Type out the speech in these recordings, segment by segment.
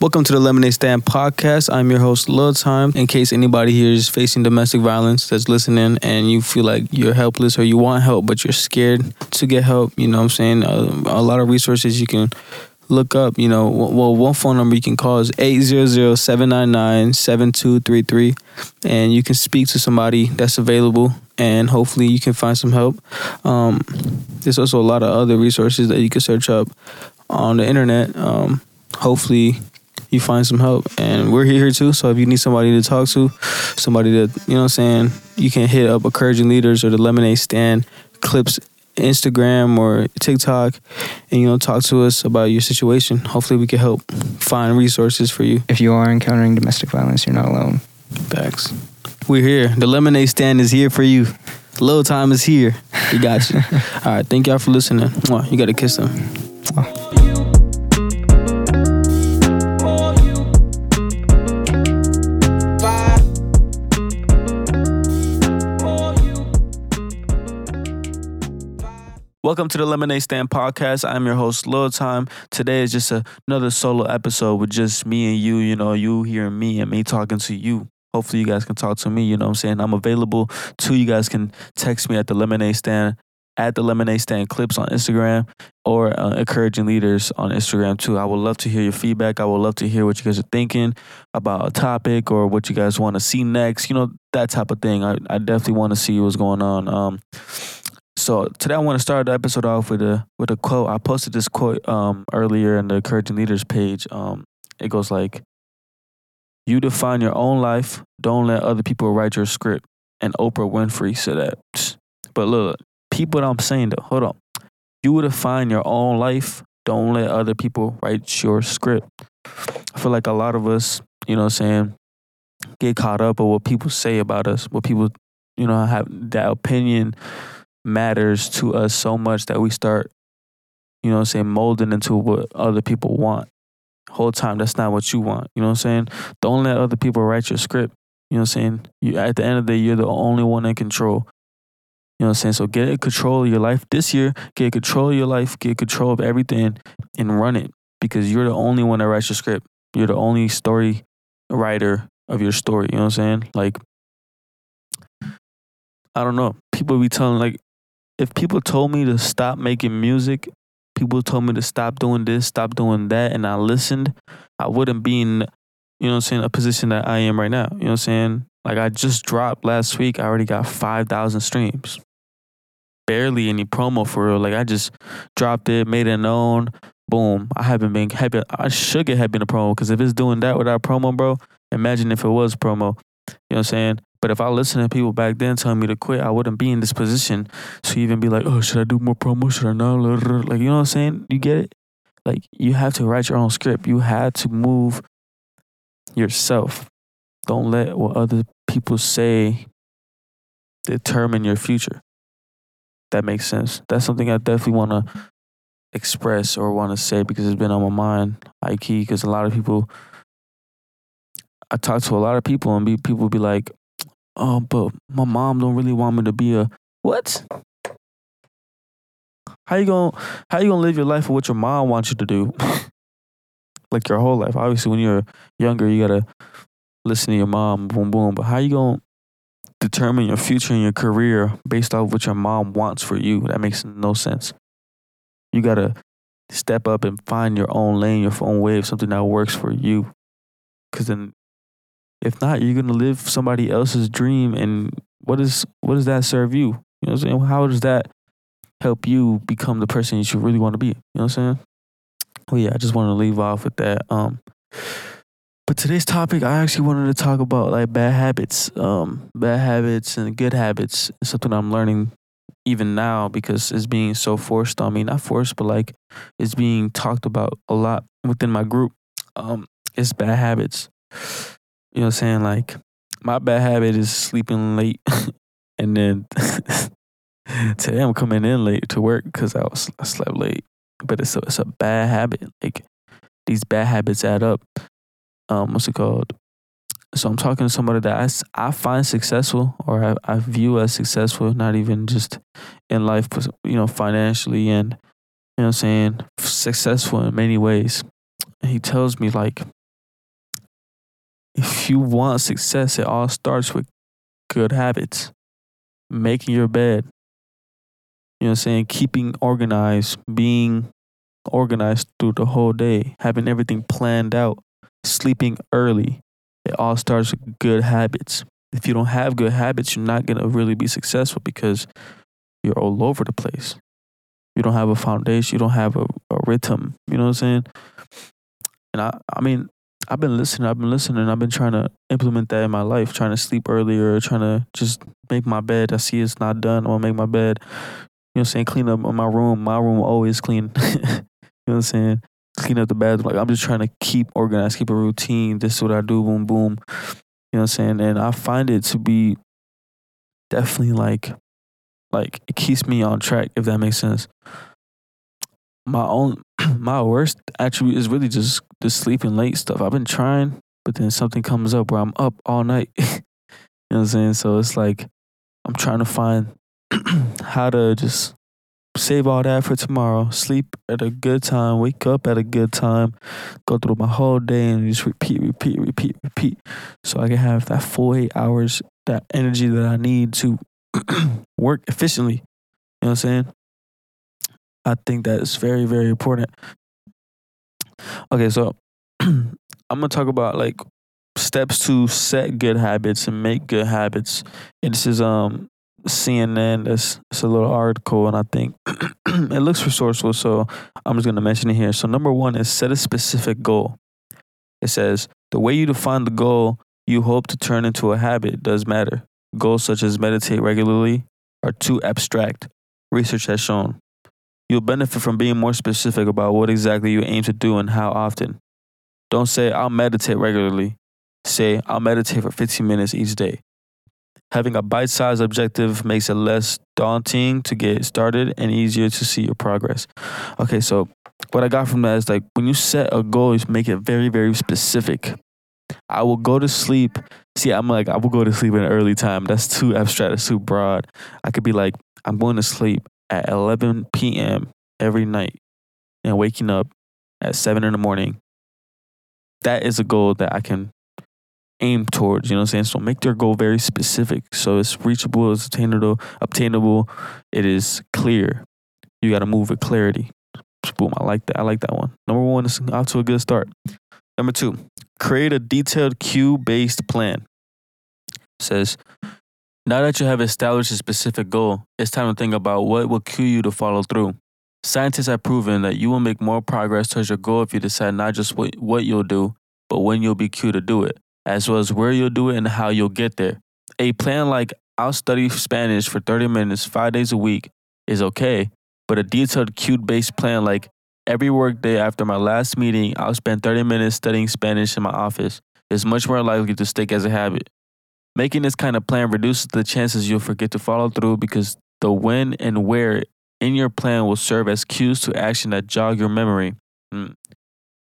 Welcome to the Lemonade Stand podcast. I'm your host, Lil Time. In case anybody here is facing domestic violence that's listening and you feel like you're helpless or you want help, but you're scared to get help, you know what I'm saying? Uh, a lot of resources you can look up. You know, well, one phone number you can call is 800-799-7233 and you can speak to somebody that's available and hopefully you can find some help. Um, there's also a lot of other resources that you can search up on the internet. Um, hopefully you find some help. And we're here too. So if you need somebody to talk to, somebody that, you know what I'm saying, you can hit up Encouraging Leaders or the Lemonade Stand clips Instagram or TikTok and you know talk to us about your situation. Hopefully we can help find resources for you. If you are encountering domestic violence, you're not alone. Facts. We're here. The lemonade stand is here for you. Little time is here. We got you. All right. Thank y'all for listening. Well, you got to kiss them. Welcome to the Lemonade Stand podcast. I'm your host, Lil Time. Today is just a, another solo episode with just me and you. You know, you hearing me and me talking to you. Hopefully, you guys can talk to me. You know what I'm saying? I'm available too. You guys can text me at the Lemonade Stand, at the Lemonade Stand clips on Instagram, or uh, encouraging leaders on Instagram too. I would love to hear your feedback. I would love to hear what you guys are thinking about a topic or what you guys want to see next. You know, that type of thing. I, I definitely want to see what's going on. Um, so today I want to start the episode off with a with a quote. I posted this quote um, earlier in the encouraging leaders page. Um, it goes like, "You define your own life. Don't let other people write your script." And Oprah Winfrey said that. But look, people, what I'm saying though, hold on. You define your own life. Don't let other people write your script. I feel like a lot of us, you know, what I'm saying, get caught up with what people say about us, what people, you know, have that opinion matters to us so much that we start, you know what I'm saying, molding into what other people want. Whole time that's not what you want. You know what I'm saying? Don't let other people write your script. You know what I'm saying? You at the end of the day, you're the only one in control. You know what I'm saying? So get control of your life this year. Get control of your life. Get control of everything and run it because you're the only one that writes your script. You're the only story writer of your story. You know what I'm saying? Like, I don't know. People be telling like if people told me to stop making music, people told me to stop doing this, stop doing that, and I listened, I wouldn't be in, you know I'm saying, a position that I am right now. You know I'm saying? Like I just dropped last week, I already got 5,000 streams. Barely any promo for real. Like I just dropped it, made it known, boom. I haven't been happy. I should get happy in a promo because if it's doing that without promo, bro, imagine if it was promo. You know what I'm saying? But if I listened to people back then telling me to quit, I wouldn't be in this position to even be like, oh, should I do more promo? Should I not? Like, you know what I'm saying? You get it? Like, you have to write your own script. You have to move yourself. Don't let what other people say determine your future. That makes sense. That's something I definitely want to express or want to say because it's been on my mind, key. Because a lot of people, I talk to a lot of people and be, people be like, um, but my mom don't really want me to be a what? How you gonna how you gonna live your life for what your mom wants you to do? like your whole life. Obviously, when you're younger, you gotta listen to your mom, boom, boom. But how you gonna determine your future and your career based off what your mom wants for you? That makes no sense. You gotta step up and find your own lane, your own way of something that works for you. Cause then if not, you're gonna live somebody else's dream, and what is what does that serve you? You know what I'm saying? How does that help you become the person that you really want to be? You know what I'm saying? Well, yeah, I just wanted to leave off with that. Um, but today's topic, I actually wanted to talk about like bad habits, um, bad habits and good habits. It's something I'm learning even now because it's being so forced on me. Not forced, but like it's being talked about a lot within my group. Um, it's bad habits. You know what I'm saying? Like my bad habit is sleeping late and then today I'm coming in late to work because I was I slept late. But it's a it's a bad habit. Like these bad habits add up. Um, what's it called? So I'm talking to somebody that I, I find successful or I, I view as successful, not even just in life, but you know, financially and you know I'm saying, successful in many ways. And he tells me like if you want success, it all starts with good habits. Making your bed. You know what I'm saying? Keeping organized, being organized through the whole day, having everything planned out, sleeping early. It all starts with good habits. If you don't have good habits, you're not going to really be successful because you're all over the place. You don't have a foundation, you don't have a, a rhythm. You know what I'm saying? And I, I mean, I've been listening, I've been listening, I've been trying to implement that in my life, trying to sleep earlier, trying to just make my bed. I see it's not done, I want to make my bed. You know what I'm saying? Clean up my room. My room always clean. you know what I'm saying? Clean up the bathroom. Like I'm just trying to keep organized, keep a routine. This is what I do, boom, boom. You know what I'm saying? And I find it to be definitely like like it keeps me on track, if that makes sense. My own my worst attribute is really just the sleeping late stuff. I've been trying, but then something comes up where I'm up all night. you know what I'm saying? So it's like I'm trying to find how to just save all that for tomorrow. Sleep at a good time, wake up at a good time, go through my whole day and just repeat, repeat, repeat, repeat. So I can have that full eight hours, that energy that I need to work efficiently. You know what I'm saying? I think that is very, very important. Okay, so I'm gonna talk about like steps to set good habits and make good habits. And this is um CNN. This it's a little article, and I think it looks resourceful. So I'm just gonna mention it here. So number one is set a specific goal. It says the way you define the goal you hope to turn into a habit does matter. Goals such as meditate regularly are too abstract. Research has shown. You'll benefit from being more specific about what exactly you aim to do and how often. Don't say, I'll meditate regularly. Say, I'll meditate for 15 minutes each day. Having a bite sized objective makes it less daunting to get started and easier to see your progress. Okay, so what I got from that is like when you set a goal, you make it very, very specific. I will go to sleep. See, I'm like, I will go to sleep in an early time. That's too abstract, it's too broad. I could be like, I'm going to sleep at 11 p.m. every night and waking up at 7 in the morning. That is a goal that I can aim towards, you know what I'm saying? So make your goal very specific. So it's reachable, it's attainable, obtainable, it is clear. You gotta move with clarity. Boom, I like that. I like that one. Number one is off to a good start. Number two, create a detailed cue based plan. It says, now that you have established a specific goal, it's time to think about what will cue you to follow through. Scientists have proven that you will make more progress towards your goal if you decide not just what, what you'll do, but when you'll be cued to do it, as well as where you'll do it and how you'll get there. A plan like I'll study Spanish for 30 minutes, five days a week is okay, but a detailed cue based plan like every workday after my last meeting, I'll spend 30 minutes studying Spanish in my office is much more likely to stick as a habit. Making this kind of plan reduces the chances you'll forget to follow through because the when and where in your plan will serve as cues to action that jog your memory. Mm.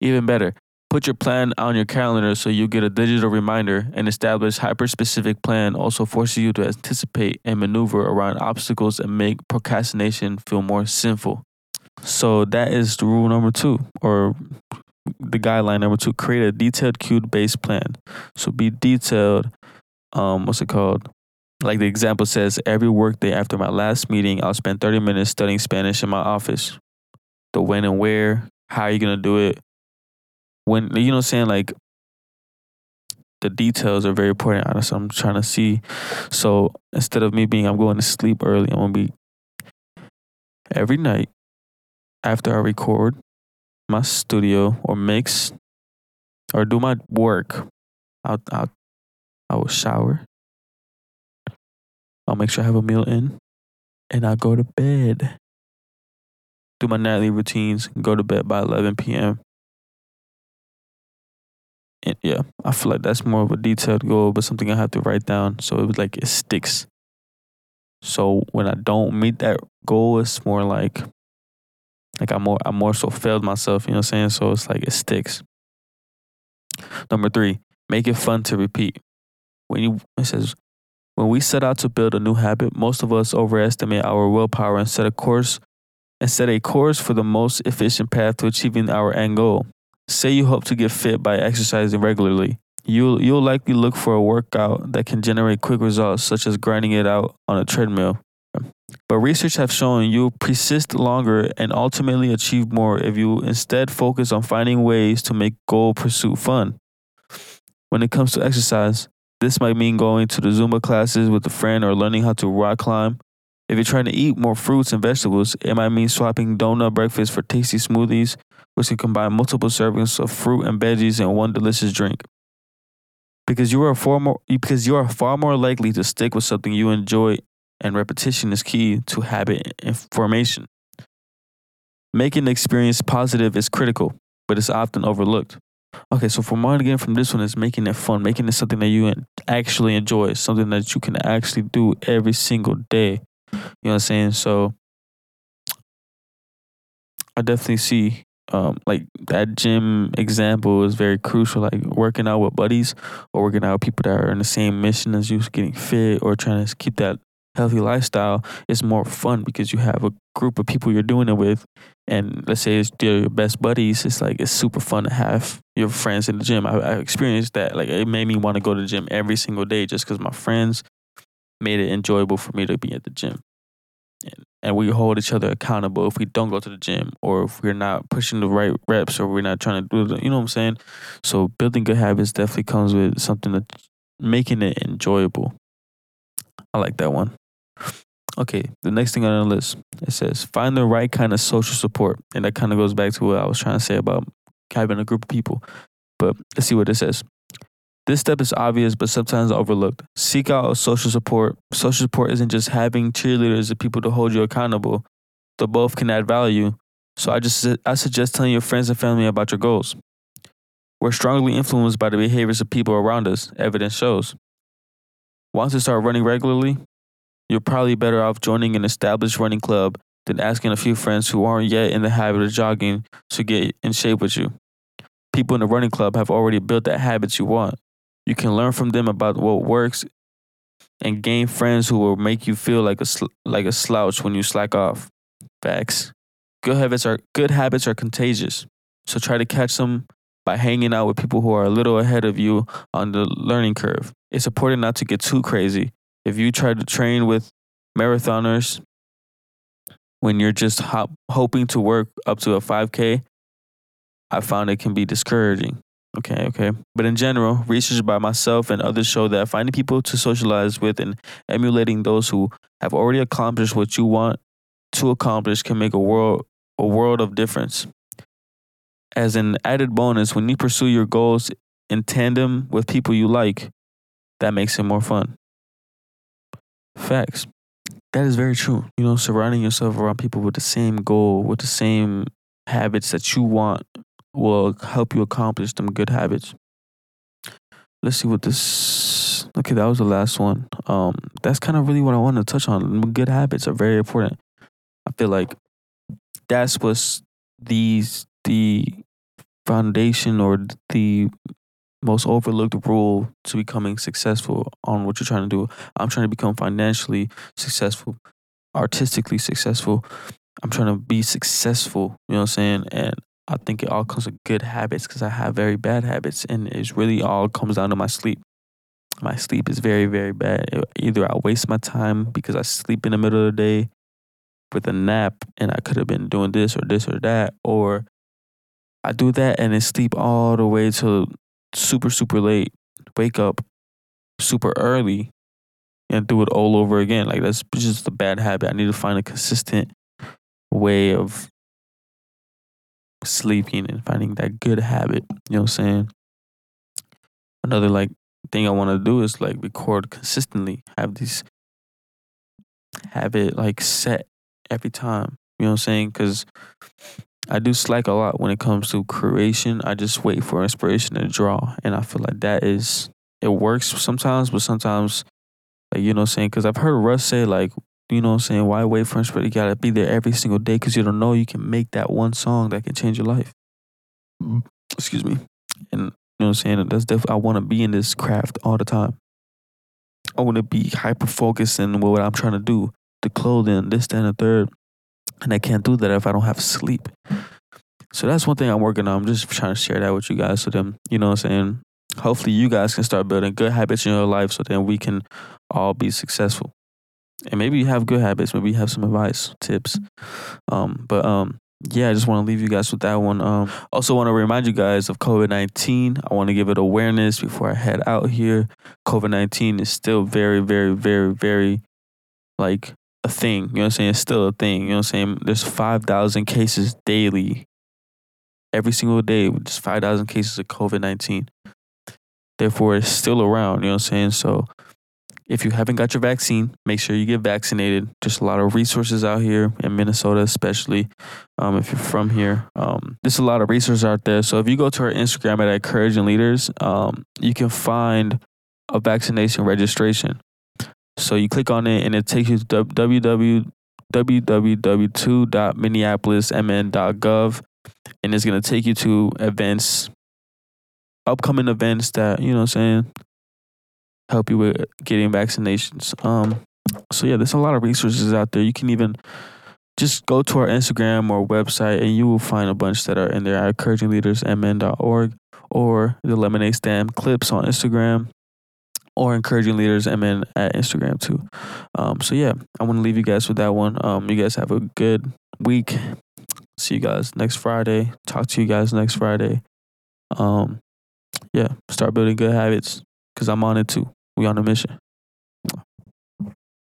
Even better, put your plan on your calendar so you get a digital reminder and establish hyper-specific plan also forces you to anticipate and maneuver around obstacles and make procrastination feel more sinful. So that is rule number two, or the guideline number two. Create a detailed cued based plan. So be detailed. Um, what's it called? Like the example says, every workday after my last meeting, I'll spend 30 minutes studying Spanish in my office. The when and where, how are you gonna do it? When you know what I'm saying, like the details are very important. Honestly, I'm trying to see. So instead of me being, I'm going to sleep early. I'm gonna be every night after I record my studio or mix or do my work. I'll, I'll I will shower. I'll make sure I have a meal in, and I'll go to bed. Do my nightly routines. Go to bed by 11 p.m. And yeah, I feel like that's more of a detailed goal, but something I have to write down so it was like it sticks. So when I don't meet that goal, it's more like like I more I more so failed myself, you know what I'm saying? So it's like it sticks. Number three, make it fun to repeat. When you it says when we set out to build a new habit, most of us overestimate our willpower and set a course and set a course for the most efficient path to achieving our end goal. Say you hope to get fit by exercising regularly. You'll you'll likely look for a workout that can generate quick results, such as grinding it out on a treadmill. But research have shown you'll persist longer and ultimately achieve more if you instead focus on finding ways to make goal pursuit fun. When it comes to exercise, this might mean going to the Zumba classes with a friend or learning how to rock climb. If you're trying to eat more fruits and vegetables, it might mean swapping donut breakfast for tasty smoothies, which can combine multiple servings of fruit and veggies in one delicious drink because you are far more because you are far more likely to stick with something you enjoy and repetition is key to habit formation. Making the experience positive is critical, but it's often overlooked. Okay, so for mine again from this one is making it fun, making it something that you actually enjoy, something that you can actually do every single day. You know what I'm saying? So I definitely see um, like that gym example is very crucial. Like working out with buddies or working out with people that are in the same mission as you, getting fit or trying to keep that healthy lifestyle is more fun because you have a group of people you're doing it with. And let's say it's your best buddies. It's like it's super fun to have your friends in the gym. I, I experienced that. Like it made me want to go to the gym every single day just because my friends made it enjoyable for me to be at the gym and, and we hold each other accountable if we don't go to the gym or if we're not pushing the right reps or we're not trying to do the, you know what I'm saying? So building good habits definitely comes with something that making it enjoyable. I like that one. Okay, the next thing on the list it says find the right kind of social support, and that kind of goes back to what I was trying to say about having a group of people. But let's see what it says. This step is obvious, but sometimes overlooked. Seek out social support. Social support isn't just having cheerleaders and people to hold you accountable. Though both can add value. So I just I suggest telling your friends and family about your goals. We're strongly influenced by the behaviors of people around us, evidence shows. Once you start running regularly, you're probably better off joining an established running club than asking a few friends who aren't yet in the habit of jogging to get in shape with you. People in the running club have already built that habits you want. You can learn from them about what works and gain friends who will make you feel like a like a slouch when you slack off. Facts. Good habits are good habits are contagious. So try to catch them by hanging out with people who are a little ahead of you on the learning curve. It's important not to get too crazy. If you try to train with marathoners when you're just hop, hoping to work up to a 5K, I found it can be discouraging. Okay, okay. But in general, research by myself and others show that finding people to socialize with and emulating those who have already accomplished what you want to accomplish can make a world a world of difference. As an added bonus, when you pursue your goals in tandem with people you like, that makes it more fun. Facts. That is very true. You know, surrounding yourself around people with the same goal, with the same habits that you want will help you accomplish them good habits. Let's see what this. Okay, that was the last one. Um, that's kind of really what I wanted to touch on. Good habits are very important. I feel like that's what's these the foundation or the most overlooked rule to becoming successful on what you're trying to do. I'm trying to become financially successful, artistically successful. I'm trying to be successful, you know what I'm saying? And I think it all comes with good habits because I have very bad habits, and it's really all comes down to my sleep. My sleep is very, very bad. Either I waste my time because I sleep in the middle of the day with a nap, and I could have been doing this or this or that, or I do that and then sleep all the way till super, super late. Wake up super early and do it all over again. Like that's just a bad habit. I need to find a consistent way of sleeping and finding that good habit. You know what I'm saying? Another like thing I want to do is like record consistently. Have these have it like set every time. You know what I'm saying? Because I do slack a lot when it comes to creation. I just wait for inspiration to draw, and I feel like that is it works sometimes, but sometimes like you know what I'm saying? Because I've heard Russ say like you know what I'm saying? Why wait for inspiration? You gotta be there every single day because you don't know you can make that one song that can change your life. Excuse me. And you know what I'm saying? That's definitely I wanna be in this craft all the time. I wanna be hyper focused in what I'm trying to do. The clothing, this, that, and the third. And I can't do that if I don't have sleep. So that's one thing I'm working on. I'm just trying to share that with you guys so then, you know what I'm saying? hopefully you guys can start building good habits in your life so then we can all be successful. And maybe you have good habits, maybe you have some advice, tips. Um, but um yeah, I just want to leave you guys with that one. Um, also want to remind you guys of COVID nineteen. I want to give it awareness before I head out here. COVID nineteen is still very, very, very, very like a thing. You know what I'm saying? It's still a thing. You know what I'm saying? There's five thousand cases daily. Every single day, just five thousand cases of COVID nineteen. Therefore, it's still around. You know what I'm saying? So if you haven't got your vaccine, make sure you get vaccinated. There's a lot of resources out here in Minnesota, especially um, if you're from here. Um, there's a lot of resources out there. So if you go to our Instagram at Encouraging Leaders, um, you can find a vaccination registration. So you click on it and it takes you to www www.2.minneapolismn.gov and it's going to take you to events upcoming events that you know i'm saying help you with getting vaccinations. Um, so yeah, there's a lot of resources out there. You can even just go to our Instagram or website and you will find a bunch that are in there at encouragingleadersmn.org or the lemonade stand clips on Instagram or encouraging leaders MN at Instagram too. Um, so yeah, I want to leave you guys with that one. Um, you guys have a good week. See you guys next Friday. Talk to you guys next Friday. Um, yeah, start building good habits because I'm on it too. We on a mission.